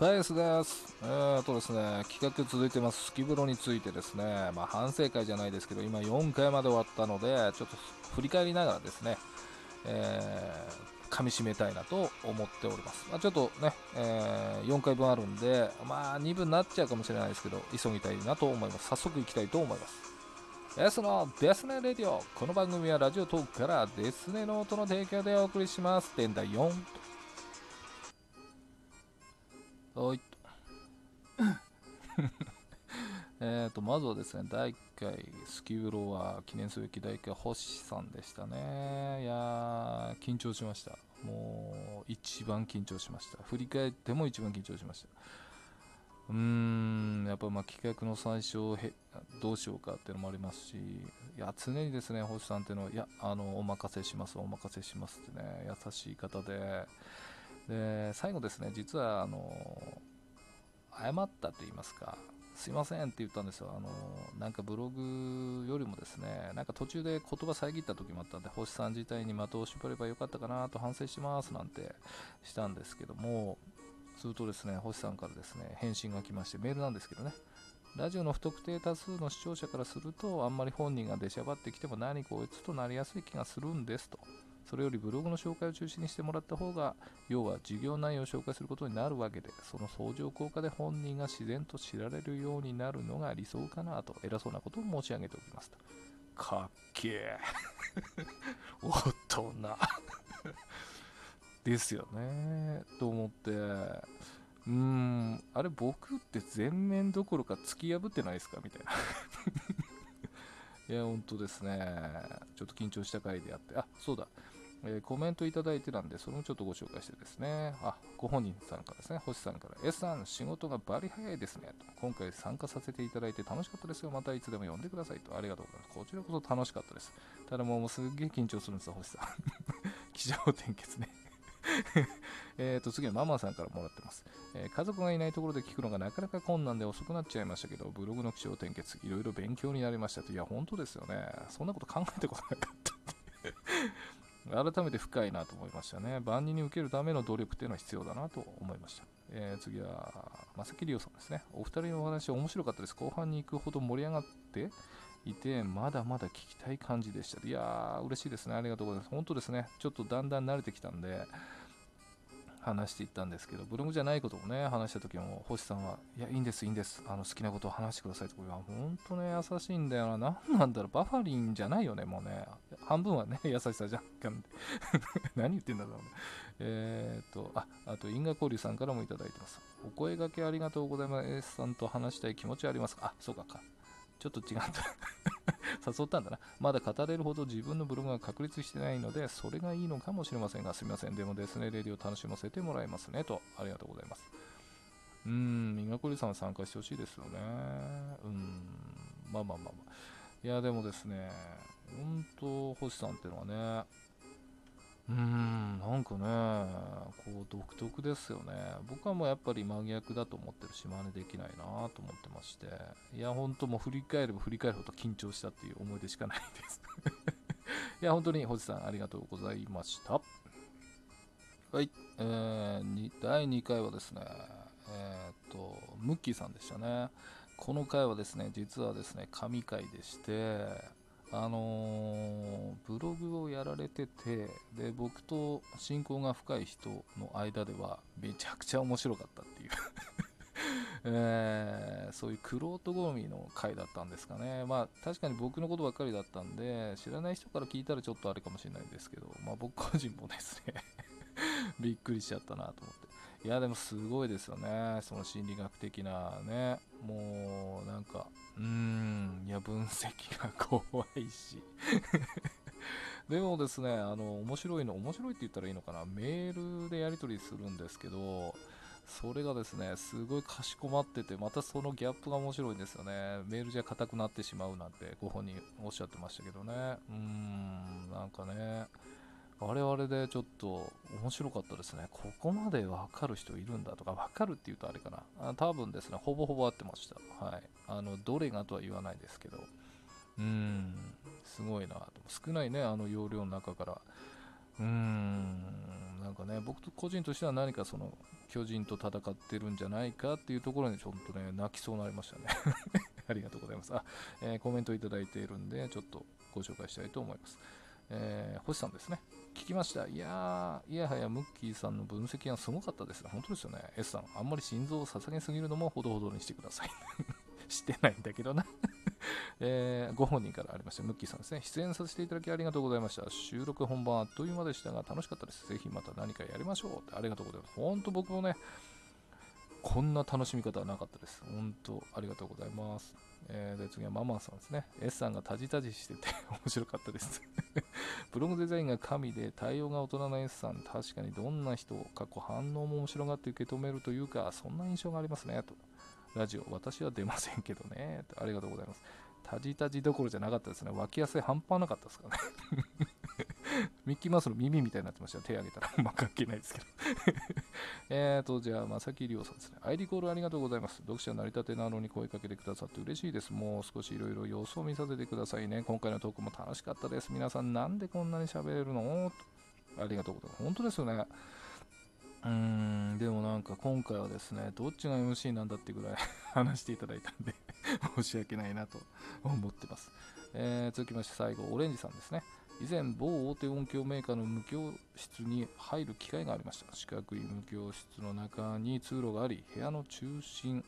ファイスです。えーとですね、企画続いてます。スキブロについてですね、まあ反省会じゃないですけど、今4回まで終わったので、ちょっと振り返りながらですね、えー、噛み締めたいなと思っております。まあ、ちょっとね、えー、4回分あるんで、まあ2分になっちゃうかもしれないですけど、急ぎたいなと思います。早速行きたいと思います。S のデスネレディオ。この番組はラジオトークからデスネノートの提供でお送りします。現代4。はい。えっと、まずはですね、第1回、スキューロは記念すべき第1回、星さんでしたね。いやー、緊張しました。もう、一番緊張しました。振り返っても一番緊張しました。うーん、やっぱまあ企画の最初へ、どうしようかっていうのもありますし、いや、常にですね、星さんっていうのは、いや、あの、お任せします、お任せしますってね、優しい方で、で最後ですね実はあの謝ったと言いますかすいませんって言ったんですよ。あのなんかブログよりもですねなんか途中で言葉遮った時もあったんで星さん自体に的を絞ればよかったかなと反省しますなんてしたんですけどもするとですね星さんからですね返信が来ましてメールなんですけどね。ラジオの不特定多数の視聴者からするとあんまり本人が出しゃばってきても何かこいつとなりやすい気がするんですと。それよりブログの紹介を中心にしてもらった方が要は事業内容を紹介することになるわけでその相乗効果で本人が自然と知られるようになるのが理想かなと偉そうなことを申し上げておきます。とかっけえ大人ですよね。と思って。うーん。あれ僕って全面どころか突き破ってないですか？みたいな。いや、本当ですね。ちょっと緊張した回であって、あ、そうだ。えー、コメントいただいてたんで、それもちょっとご紹介してですね。あ、ご本人さんからですね、星さんから、S さん、仕事がバリ早いですね。と今回参加させていただいて楽しかったですよ。またいつでも呼んでくださいと。ありがとうございます。こちらこそ楽しかったです。ただもうすっげえ緊張するんですよ、星さん。気象転結ね えっと次はママさんからもらってます、えー、家族がいないところで聞くのがなかなか困難で遅くなっちゃいましたけど、ブログの気象転結、いろいろ勉強になりましたと。いや、本当ですよね。そんなこと考えたこなかった 改めて深いなと思いましたね。万人に受けるための努力っていうのは必要だなと思いました。えー、次は、正木里夫さんですね。お二人のお話面白かったです。後半に行くほど盛り上がっていて、まだまだ聞きたい感じでした。いやー、嬉しいですね。ありがとうございます。本当ですね。ちょっとだんだん慣れてきたんで、話していったんですけど、ブログじゃないことをね、話した時も、星さんは、いや、いいんです、いいんです、あの好きなことを話してくださいとか、いや、ほんとね、優しいんだよな、何なんだろう、バファリンじゃないよね、もうね、半分はね、優しさじゃん。何言ってんだろうね。えー、っと、あ、あと、因果交流さんからもいただいてます。お声がけありがとうございます。S さんと話したい気持ちはありますか？あ、そうかか。ちょっと違った誘ったんだな。まだ語れるほど自分のブログが確立してないので、それがいいのかもしれませんが、すみません。でもですね、レディを楽しませてもらいますね。と、ありがとうございます。うーん、みがこりさん参加してほしいですよね。うん、まあまあまあまあ。いや、でもですね、本当、星さんっていうのはね、うん、なんかね、こう独特ですよね。僕はもうやっぱり真逆だと思ってるし、真似できないなと思ってまして、いや、本当もう振り返れば振り返るほど緊張したっていう思い出しかないです いや、本当に星さんありがとうございました。はい、えー、第2回はですね、え、っと、ムッキーさんでしたね。この回はですね、実はですね、神回でして、あの、ブログをやられててで僕と親交が深い人の間ではめちゃくちゃ面白かったっていう。えー、そういうクロート好みの回だったんですかね。まあ確かに僕のことばっかりだったんで知らない人から聞いたらちょっとあれかもしれないんですけど、まあ、僕個人もですね びっくりしちゃったなと思って。いやでもすごいですよね。その心理学的なねもうなんかうーんいや分析が怖いし でもですねあの面白いの面白いって言ったらいいのかなメールでやり取りするんですけどそれがですね、すごいかしこまってて、またそのギャップが面白いんですよね。メールじゃ硬くなってしまうなんてご本人おっしゃってましたけどね。うーん、なんかね、あれあれでちょっと面白かったですね。ここまでわかる人いるんだとか、わかるって言うとあれかな。多分ですね、ほぼほぼ合ってました。はい。あの、どれがとは言わないですけど、うーん、すごいなと。少ないね、あの容量の中から。うーん、なんかね、僕と個人としては何かその巨人と戦ってるんじゃないかっていうところにちょっとね、泣きそうになりましたね。ありがとうございます。あ、えー、コメントいただいているんで、ちょっとご紹介したいと思います。えー、星さんですね。聞きました。いやー、いやはやムッキーさんの分析がすごかったです。本当ですよね。S さん、あんまり心臓を捧げすぎるのもほどほどにしてください。してないんだけどな えー、ご本人からありました、ムッキーさんですね。出演させていただきありがとうございました。収録本番あっという間でしたが、楽しかったです。ぜひまた何かやりましょう。ってありがとうございます。本当僕もね、こんな楽しみ方はなかったです。本当ありがとうございます。えー、で次はママさんですね。S さんがタジタジしてて 面白かったです ブログデザインが神で対応が大人の S さん。確かにどんな人を、過去反応も面白がって受け止めるというか、そんな印象がありますね。とラジオ、私は出ませんけどね。ありがとうございます。タジタジどころじゃなかったですね。脇汗半端なかったですかね。ミッキーマウスの耳みたいになってました。手挙げたら。まあ関係ないですけどえーと、じゃあ、まさきりおさんですね。ID コールありがとうございます。読者成り立てなのに声かけてくださって嬉しいです。もう少しいろいろ様子を見させてくださいね。今回のトークも楽しかったです。皆さん、なんでこんなに喋れるの？ありがとうございます。本当ですよね。うーん、でもなんか今回はですね、どっちが MC なんだってぐらい 話していただいたんで申し訳ないなと思ってます。えー、続きまして最後、オレンジさんですね。以前、某大手音響メーカーの無教室に入る機会がありました。四角い無教室の中に通路があり、部屋の中心、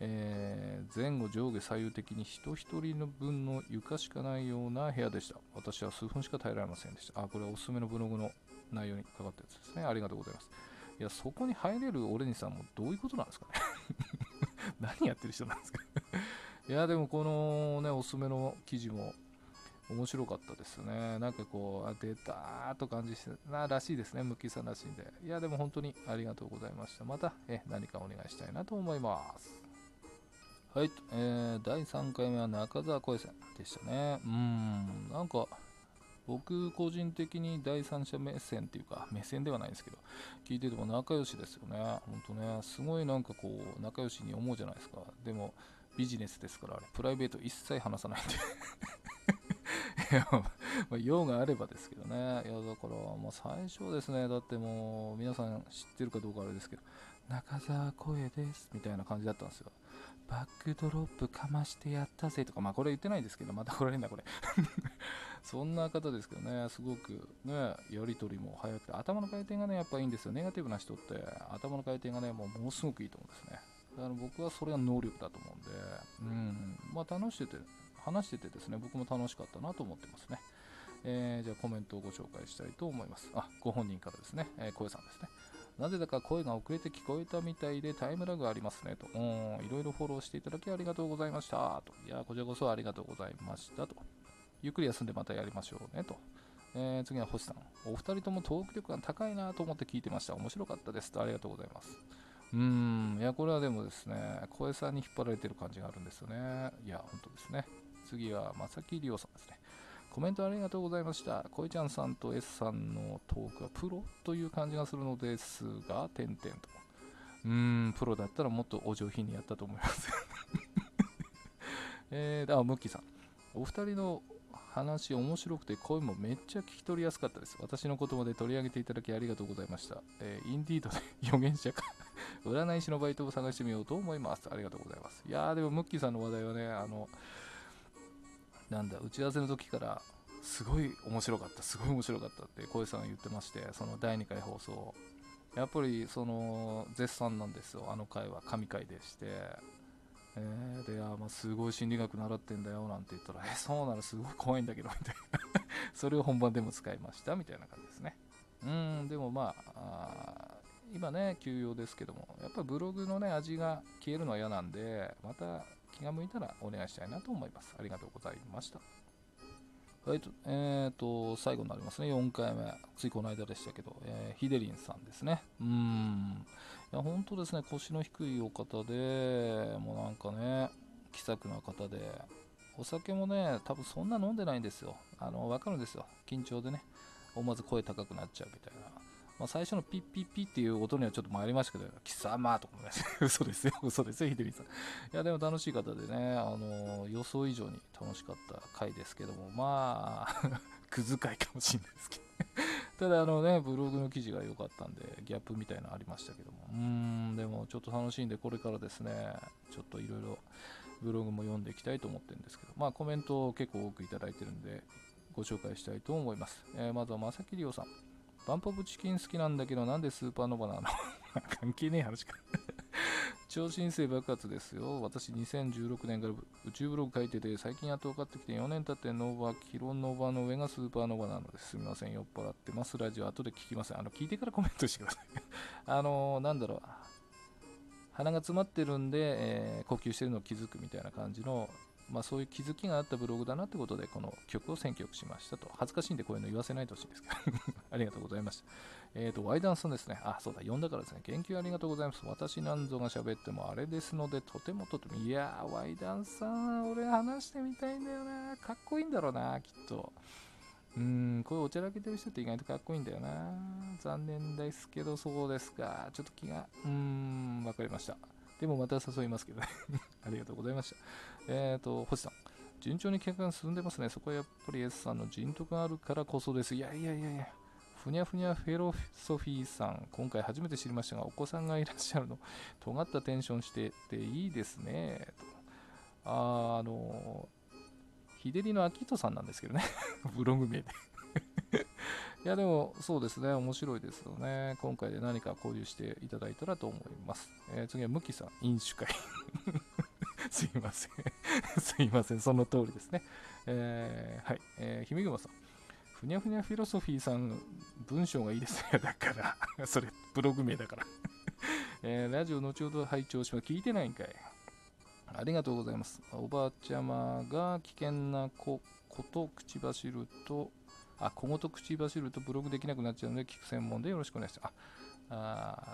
えー、前後上下左右的に人一人の分の床しかないような部屋でした。私は数分しか耐えられませんでした。あ、これはおすすめのブログの内容にかかったやつですね。ありがとうございます。いや、そこに入れるオレンジさんもどういうことなんですかね 何やってる人なんですか いや、でもこのね、おすすめの記事も面白かったですね。なんかこう、あ出たーと感じして、ならしいですね。ムッキーさんらしいんで。いや、でも本当にありがとうございました。またえ何かお願いしたいなと思います。はい、えー、第3回目は中澤声線でしたね。うん、なんか、僕個人的に第三者目線っていうか目線ではないですけど聞いてても仲良しですよね本当ねすごいなんかこう仲良しに思うじゃないですかでもビジネスですからあれプライベート一切話さないんで、まあ、用があればですけどね。いやだからもう最初ですね。だってもう皆さん知ってるかどうかあれですけど中澤声です。みたいな感じだったんですよ。バックドロップかましてやったぜとか、まあこれ言ってないですけど、また来られんだこれ。そんな方ですけどね、すごくね、やりとりも早くて、頭の回転がね、やっぱいいんですよ。ネガティブな人って、頭の回転がね、もうものすごくいいと思うんですね。だから僕はそれは能力だと思うんで、うん、まあ楽してて、話しててですね、僕も楽しかったなと思ってますね。えー、じゃあコメントをご紹介したいと思います。あ、ご本人からですね、えー、小さんですね。なぜだか声が遅れて聞こえたみたいでタイムラグありますねと。うん、いろいろフォローしていただきありがとうございましたと。いや、こちらこそありがとうございましたと。ゆっくり休んでまたやりましょうねと。えー、次は星さん。お二人ともトーク力が高いなと思って聞いてました。面白かったですと。ありがとうございます。うーん、いや、これはでもですね、声さんに引っ張られてる感じがあるんですよね。いや、本当ですね。次は、まさきりおさんですね。コメントありがとうございました。こいちゃんさんと S さんのトークはプロという感じがするのですが、点々と。うーん、プロだったらもっとお上品にやったと思います えー、あ、ムッキーさん。お二人の話面白くて声もめっちゃ聞き取りやすかったです。私の言葉で取り上げていただきありがとうございました。えー、インディードで予言者か 占い師のバイトを探してみようと思います。ありがとうございます。いやーでもムッキーさんの話題はね、あの、なんだ打ち合わせの時からすごい面白かったすごい面白かったって小さん言ってましてその第2回放送やっぱりその絶賛なんですよあの回は神回でして。えー、であまあすごい心理学習ってんだよなんて言ったらえそうならすごい怖いんだけどみたいな。それを本番でも使いましたみたいな感じですね。うんでもまあ今ね休養ですけどもやっぱブログのね味が消えるのは嫌なんでまた気が向いたらお願いしたいなと思います。ありがとうございました。はいと、えーと、最後になりますね。4回目。ついこの間でしたけど、えー、ヒデリンさんですね。うん。いや、本当ですね。腰の低いお方で、もうなんかね、気さくな方で、お酒もね、多分そんな飲んでないんですよ。あの、わかるんですよ。緊張でね。思わず声高くなっちゃうみたいな。まあ、最初のピッピッピっていう音にはちょっと参りましたけど、貴様とかね、嘘ですよ、嘘ですよ、ひでみさん。いや、でも楽しい方でね、あの予想以上に楽しかった回ですけども、まあ、くず回かもしれないですけど、ただあのね、ブログの記事が良かったんで、ギャップみたいなのありましたけども。うーん、でもちょっと楽しいんで、これからですね、ちょっといろいろブログも読んでいきたいと思ってるんですけど、まあコメントを結構多くいただいてるんで、ご紹介したいと思います。えーまずはまさきりおさん。バンプオブチキン好きなんだけど、なんでスーパーノヴァなの？関係ねえ話か。超新星爆発ですよ。私2016年から宇宙ブログ書いてて、最近やっと分かってきて4年経ってノーバー、キロノーバーの上がスーパーノーバなのです。すみません、酔っ払ってます。ラジオ後で聞きません。あの、聞いてからコメントしてください。あのー、なんだろう。鼻が詰まってるんで、えー呼吸してるのを気づくみたいな感じの、まあそういう気づきがあったブログだなってことで、この曲を選曲しましたと。恥ずかしいんでこういうの言わせないでほしいんですけど。ありがとうございました。えっ、と、ワイダンさんですね。あ、そうだ、読んだからですね。言及ありがとうございます。私なんぞが喋ってもあれですので、とてもとても、いやー、ワイダンさん、俺話してみたいんだよな。かっこいいんだろうな、きっと。うん、こういうおちゃらけてる人って意外とかっこいいんだよな。残念ですけど、そうですか。ちょっと気が、うーん、わかりました。でもまた誘いますけどね。ありがとうございました。えっ、と、星さん。順調に結果が進んでますね。そこはやっぱり S さんの人徳があるからこそです。いやいやいやいや。ふにゃふにゃフェロソフィーさん、今回初めて知りましたが、お子さんがいらっしゃるの、尖ったテンションしてていいですね。とああの、日照りの秋人さんなんですけどね、ブログ名で。いや、でも、そうですね、面白いですよね。今回で何か交流していただいたらと思います。えー次は、ムキさん、飲酒会。すいません。すいません、その通りですね。えーはい、えー、ひめぐまさん。ふにゃふにゃフィロソフィーさん、文章がいいですね。だから、それ、ブログ名だから。えーラジオ後ほど拝聴します。聞いてないんかい。ありがとうございます。おばあちゃまが危険な子こと口走ると、あ、小言口走るとブログできなくなっちゃうので、聞く専門でよろしくお願いします。ああ